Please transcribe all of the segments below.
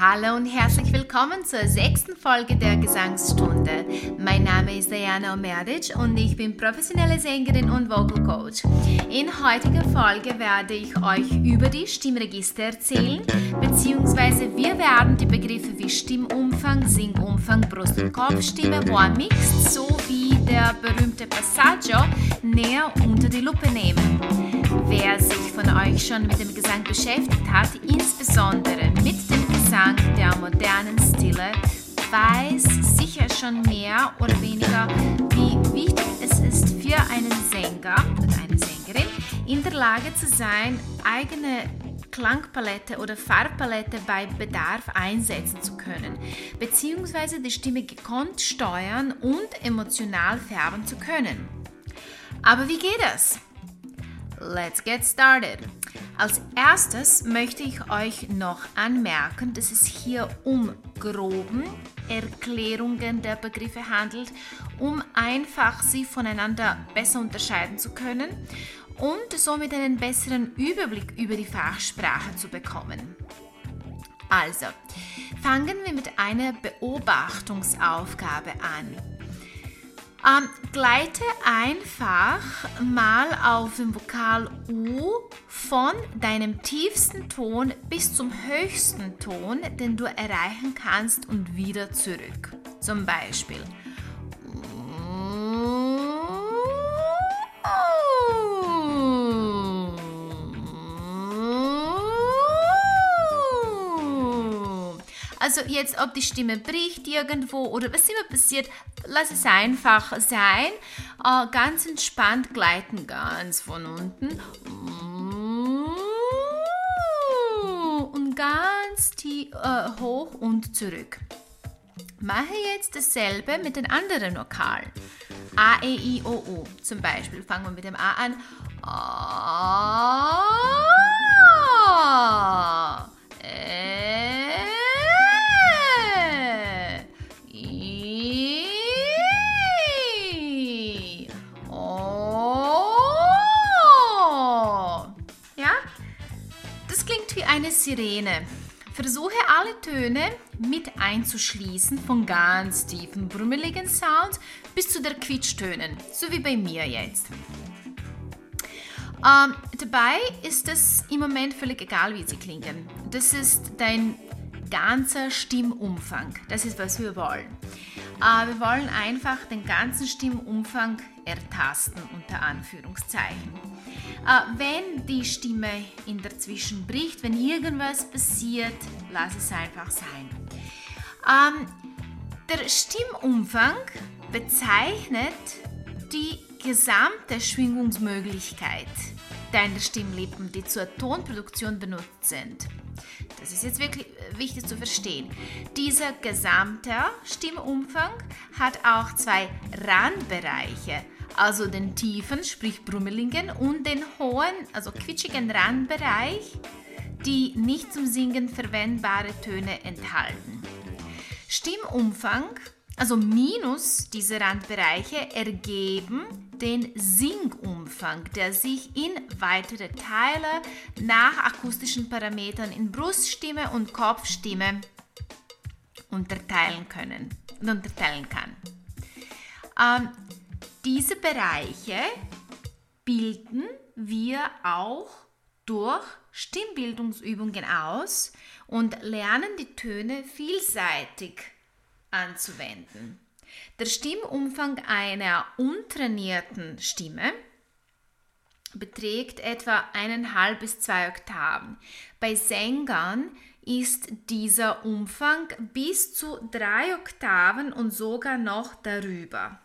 Hallo und herzlich willkommen zur sechsten Folge der Gesangsstunde. Mein Name ist Diana Omerdic und ich bin professionelle Sängerin und Vocal Coach. In heutiger Folge werde ich euch über die Stimmregister erzählen, beziehungsweise wir werden die Begriffe wie Stimmumfang, Singumfang, Brust- und Kopfstimme, Mixed sowie der berühmte Passaggio näher unter die Lupe nehmen. Wer sich von euch schon mit dem Gesang beschäftigt hat, insbesondere mit dem Gesang der modernen Stile weiß sicher schon mehr oder weniger, wie wichtig es ist für einen Sänger oder eine Sängerin in der Lage zu sein, eigene Klangpalette oder Farbpalette bei Bedarf einsetzen zu können, beziehungsweise die Stimme gekonnt steuern und emotional färben zu können. Aber wie geht das? Let's get started. Als erstes möchte ich euch noch anmerken, dass es hier um groben Erklärungen der Begriffe handelt, um einfach sie voneinander besser unterscheiden zu können und somit einen besseren Überblick über die Fachsprache zu bekommen. Also, fangen wir mit einer Beobachtungsaufgabe an. Ähm, gleite einfach mal auf dem Vokal U von deinem tiefsten Ton bis zum höchsten Ton, den du erreichen kannst und wieder zurück. Zum Beispiel. Also jetzt, ob die Stimme bricht irgendwo oder was immer passiert, lass es einfach sein. Äh, ganz entspannt gleiten, ganz von unten. Und ganz tief, äh, hoch und zurück. Mache jetzt dasselbe mit den anderen Vokalen. A, E, I, O, U. Zum Beispiel fangen wir mit dem A an. Eine Sirene. Versuche alle Töne mit einzuschließen, von ganz tiefen, brummeligen Sounds bis zu der Quietschtönen, so wie bei mir jetzt. Ähm, dabei ist es im Moment völlig egal, wie sie klingen. Das ist dein ganzer Stimmumfang. Das ist, was wir wollen. Äh, wir wollen einfach den ganzen Stimmumfang ertasten, unter Anführungszeichen. Äh, wenn die Stimme in der Zwischen bricht, wenn irgendwas passiert, lass es einfach sein. Ähm, der Stimmumfang bezeichnet die gesamte Schwingungsmöglichkeit deiner Stimmlippen, die zur Tonproduktion benutzt sind. Das ist jetzt wirklich wichtig zu verstehen. Dieser gesamte Stimmumfang hat auch zwei Randbereiche, also den tiefen, sprich brummeligen, und den hohen, also quitschigen Randbereich, die nicht zum Singen verwendbare Töne enthalten. Stimmumfang also minus diese Randbereiche ergeben den Singumfang, der sich in weitere Teile nach akustischen Parametern in Bruststimme und Kopfstimme unterteilen können unterteilen kann. Ähm, diese Bereiche bilden wir auch durch Stimmbildungsübungen aus und lernen die Töne vielseitig anzuwenden. Der Stimmumfang einer untrainierten Stimme beträgt etwa eineinhalb bis zwei Oktaven. Bei Sängern ist dieser Umfang bis zu drei Oktaven und sogar noch darüber.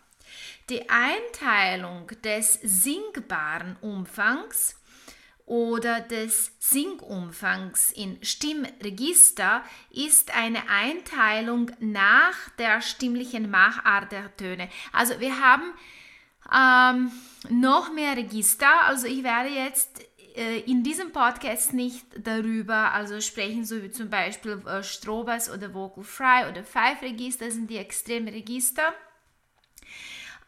Die Einteilung des singbaren Umfangs oder des Singumfangs in Stimmregister ist eine Einteilung nach der stimmlichen Machart der Töne. Also wir haben ähm, noch mehr Register. Also ich werde jetzt äh, in diesem Podcast nicht darüber also sprechen, so wie zum Beispiel äh, Strobas oder Vocal Fry oder Five Register sind die extreme Register.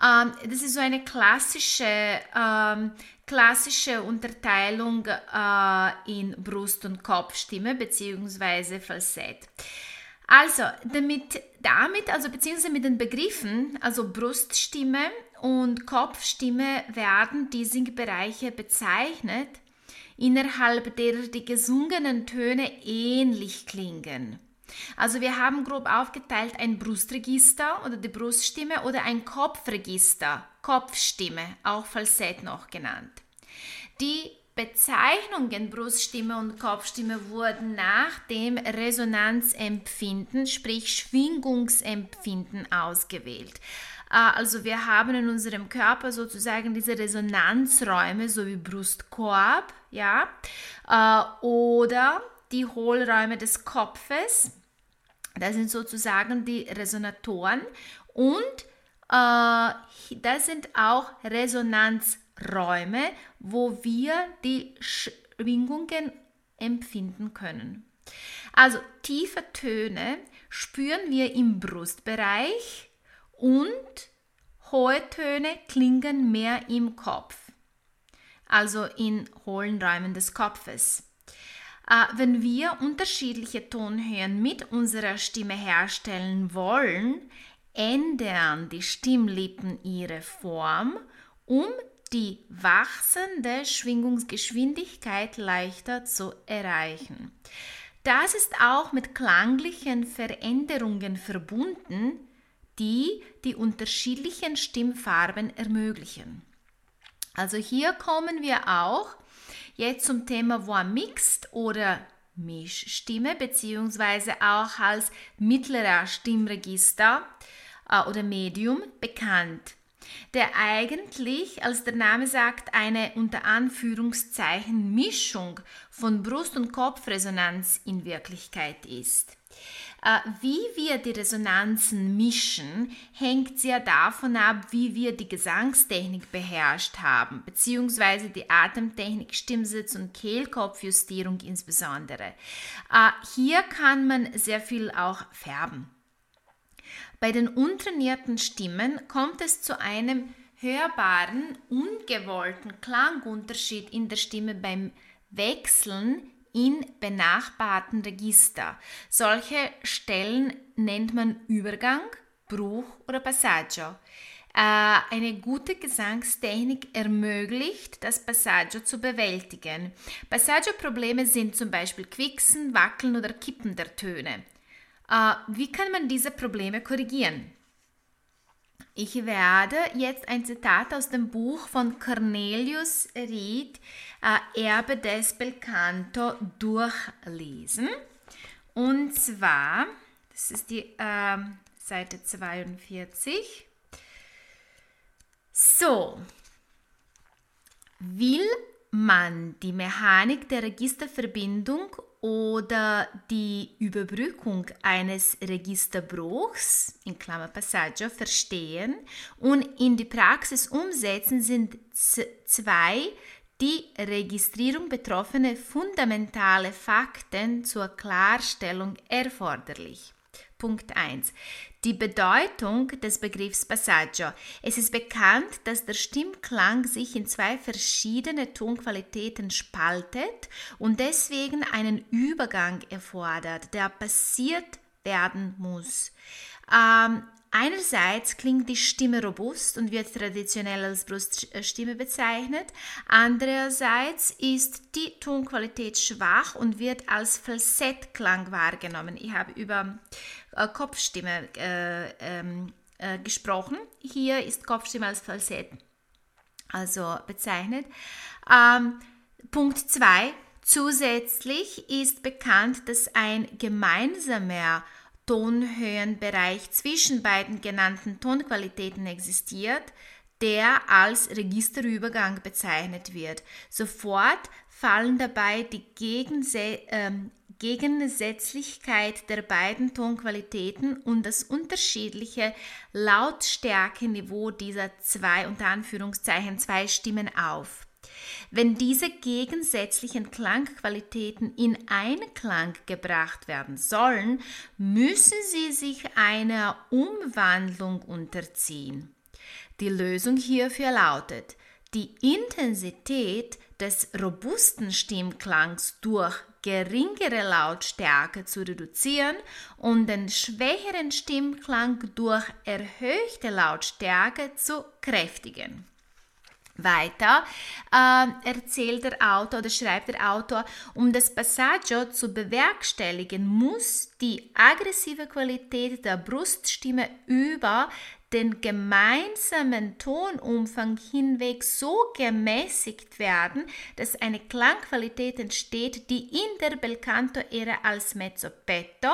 Ähm, das ist so eine klassische, ähm, klassische Unterteilung äh, in Brust- und Kopfstimme bzw. Falsett. Also, damit, damit, also beziehungsweise mit den Begriffen, also Bruststimme und Kopfstimme werden die Singbereiche bezeichnet, innerhalb derer die gesungenen Töne ähnlich klingen. Also wir haben grob aufgeteilt ein Brustregister oder die Bruststimme oder ein Kopfregister, Kopfstimme, auch Falsett noch genannt. Die Bezeichnungen Bruststimme und Kopfstimme wurden nach dem Resonanzempfinden, sprich Schwingungsempfinden ausgewählt. Äh, also wir haben in unserem Körper sozusagen diese Resonanzräume, so wie Brustkorb, ja, äh, oder die Hohlräume des Kopfes. Das sind sozusagen die Resonatoren und äh, das sind auch Resonanzräume, wo wir die Schwingungen empfinden können. Also tiefe Töne spüren wir im Brustbereich und hohe Töne klingen mehr im Kopf, also in hohlen Räumen des Kopfes. Äh, wenn wir unterschiedliche Tonhöhen mit unserer Stimme herstellen wollen, ändern die Stimmlippen ihre Form, um die wachsende Schwingungsgeschwindigkeit leichter zu erreichen. Das ist auch mit klanglichen Veränderungen verbunden, die die unterschiedlichen Stimmfarben ermöglichen. Also hier kommen wir auch jetzt zum Thema Voix Mixed oder Mischstimme beziehungsweise auch als mittlerer Stimmregister äh, oder Medium bekannt, der eigentlich, als der Name sagt, eine unter Anführungszeichen Mischung von Brust- und Kopfresonanz in Wirklichkeit ist. Äh, wie wir die Resonanzen mischen, hängt sehr davon ab, wie wir die Gesangstechnik beherrscht haben, beziehungsweise die Atemtechnik, Stimmsitz und Kehlkopfjustierung insbesondere. Äh, hier kann man sehr viel auch färben. Bei den untrainierten Stimmen kommt es zu einem hörbaren, ungewollten Klangunterschied in der Stimme beim Wechseln in benachbarten Register. Solche Stellen nennt man Übergang, Bruch oder Passaggio. Äh, eine gute Gesangstechnik ermöglicht, das Passaggio zu bewältigen. Passaggio-Probleme sind zum Beispiel Quicksen, Wackeln oder Kippen der Töne. Äh, wie kann man diese Probleme korrigieren? Ich werde jetzt ein Zitat aus dem Buch von Cornelius Ried, äh, Erbe des Belcanto, durchlesen. Und zwar, das ist die äh, Seite 42. So, will man die Mechanik der Registerverbindung oder die Überbrückung eines Registerbruchs, in Klammer Passaggio, verstehen und in die Praxis umsetzen, sind zwei die Registrierung betroffene fundamentale Fakten zur Klarstellung erforderlich. Punkt 1. Die Bedeutung des Begriffs Passaggio. Es ist bekannt, dass der Stimmklang sich in zwei verschiedene Tonqualitäten spaltet und deswegen einen Übergang erfordert, der passiert werden muss. Ähm, Einerseits klingt die Stimme robust und wird traditionell als Bruststimme bezeichnet. Andererseits ist die Tonqualität schwach und wird als Falsettklang wahrgenommen. Ich habe über äh, Kopfstimme äh, ähm, äh, gesprochen. Hier ist Kopfstimme als Falsett also bezeichnet. Ähm, Punkt 2. Zusätzlich ist bekannt, dass ein gemeinsamer Tonhöhenbereich zwischen beiden genannten Tonqualitäten existiert, der als Registerübergang bezeichnet wird. Sofort fallen dabei die Gegense äh, Gegensätzlichkeit der beiden Tonqualitäten und das unterschiedliche Lautstärkeniveau dieser zwei unter Anführungszeichen zwei Stimmen auf. Wenn diese gegensätzlichen Klangqualitäten in Einklang gebracht werden sollen, müssen sie sich einer Umwandlung unterziehen. Die Lösung hierfür lautet, die Intensität des robusten Stimmklangs durch geringere Lautstärke zu reduzieren und den schwächeren Stimmklang durch erhöhte Lautstärke zu kräftigen. Weiter äh, erzählt der Autor oder schreibt der Autor, um das Passaggio zu bewerkstelligen, muss die aggressive Qualität der Bruststimme über den gemeinsamen Tonumfang hinweg so gemäßigt werden, dass eine Klangqualität entsteht, die in der Belcanto-Ära als Mezzopetto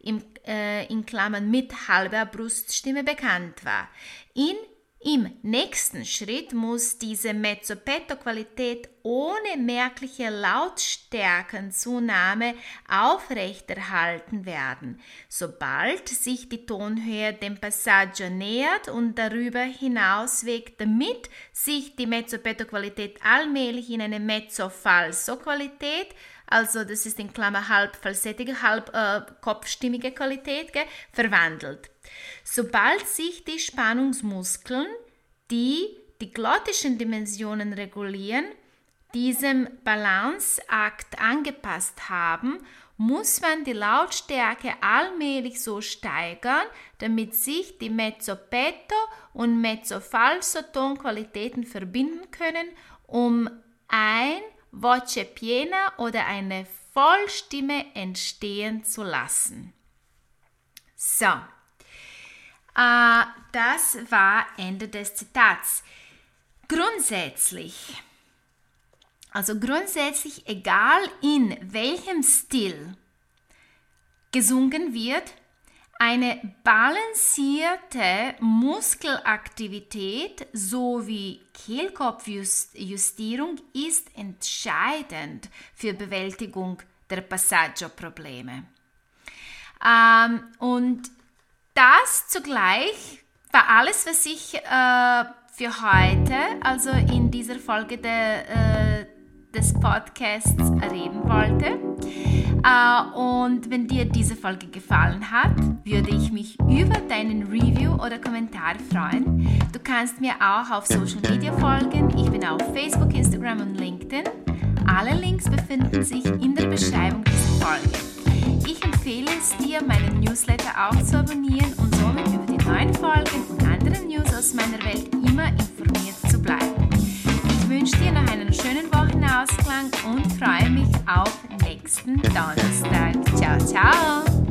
im, äh, in Klammern mit halber Bruststimme bekannt war. In im nächsten Schritt muss diese Mezzopetto-Qualität ohne merkliche Lautstärkenzunahme aufrechterhalten werden. Sobald sich die Tonhöhe dem Passaggio nähert und darüber hinaus wegt, damit sich die Mezzopetto-Qualität allmählich in eine Mezzo-Falso-Qualität also das ist in Klammer halb falsettige, halb äh, kopfstimmige Qualität, gell, verwandelt. Sobald sich die Spannungsmuskeln, die die glottischen Dimensionen regulieren, diesem Balanceakt angepasst haben, muss man die Lautstärke allmählich so steigern, damit sich die Mezzo-Petto und Mezzo-Falso-Tonqualitäten verbinden können, um ein Voce piena oder eine Vollstimme entstehen zu lassen. So, äh, das war Ende des Zitats. Grundsätzlich, also grundsätzlich egal in welchem Stil gesungen wird, eine balancierte Muskelaktivität sowie Kehlkopfjustierung ist entscheidend für Bewältigung der Passaggio-Probleme. Ähm, und das zugleich war alles, was ich äh, für heute, also in dieser Folge der, äh, des Podcasts reden wollte. Uh, und wenn dir diese Folge gefallen hat, würde ich mich über deinen Review oder Kommentar freuen. Du kannst mir auch auf Social Media folgen. Ich bin auf Facebook, Instagram und LinkedIn. Alle Links befinden sich in der Beschreibung dieser Folge. Ich empfehle es dir, meinen Newsletter auch zu abonnieren und somit über die neuen Folgen und andere News aus meiner Welt immer informiert zu bleiben. Ich wünsche dir noch einen schönen Wochenausklang und freue mich auf nächsten Donnerstag. Ciao, ciao!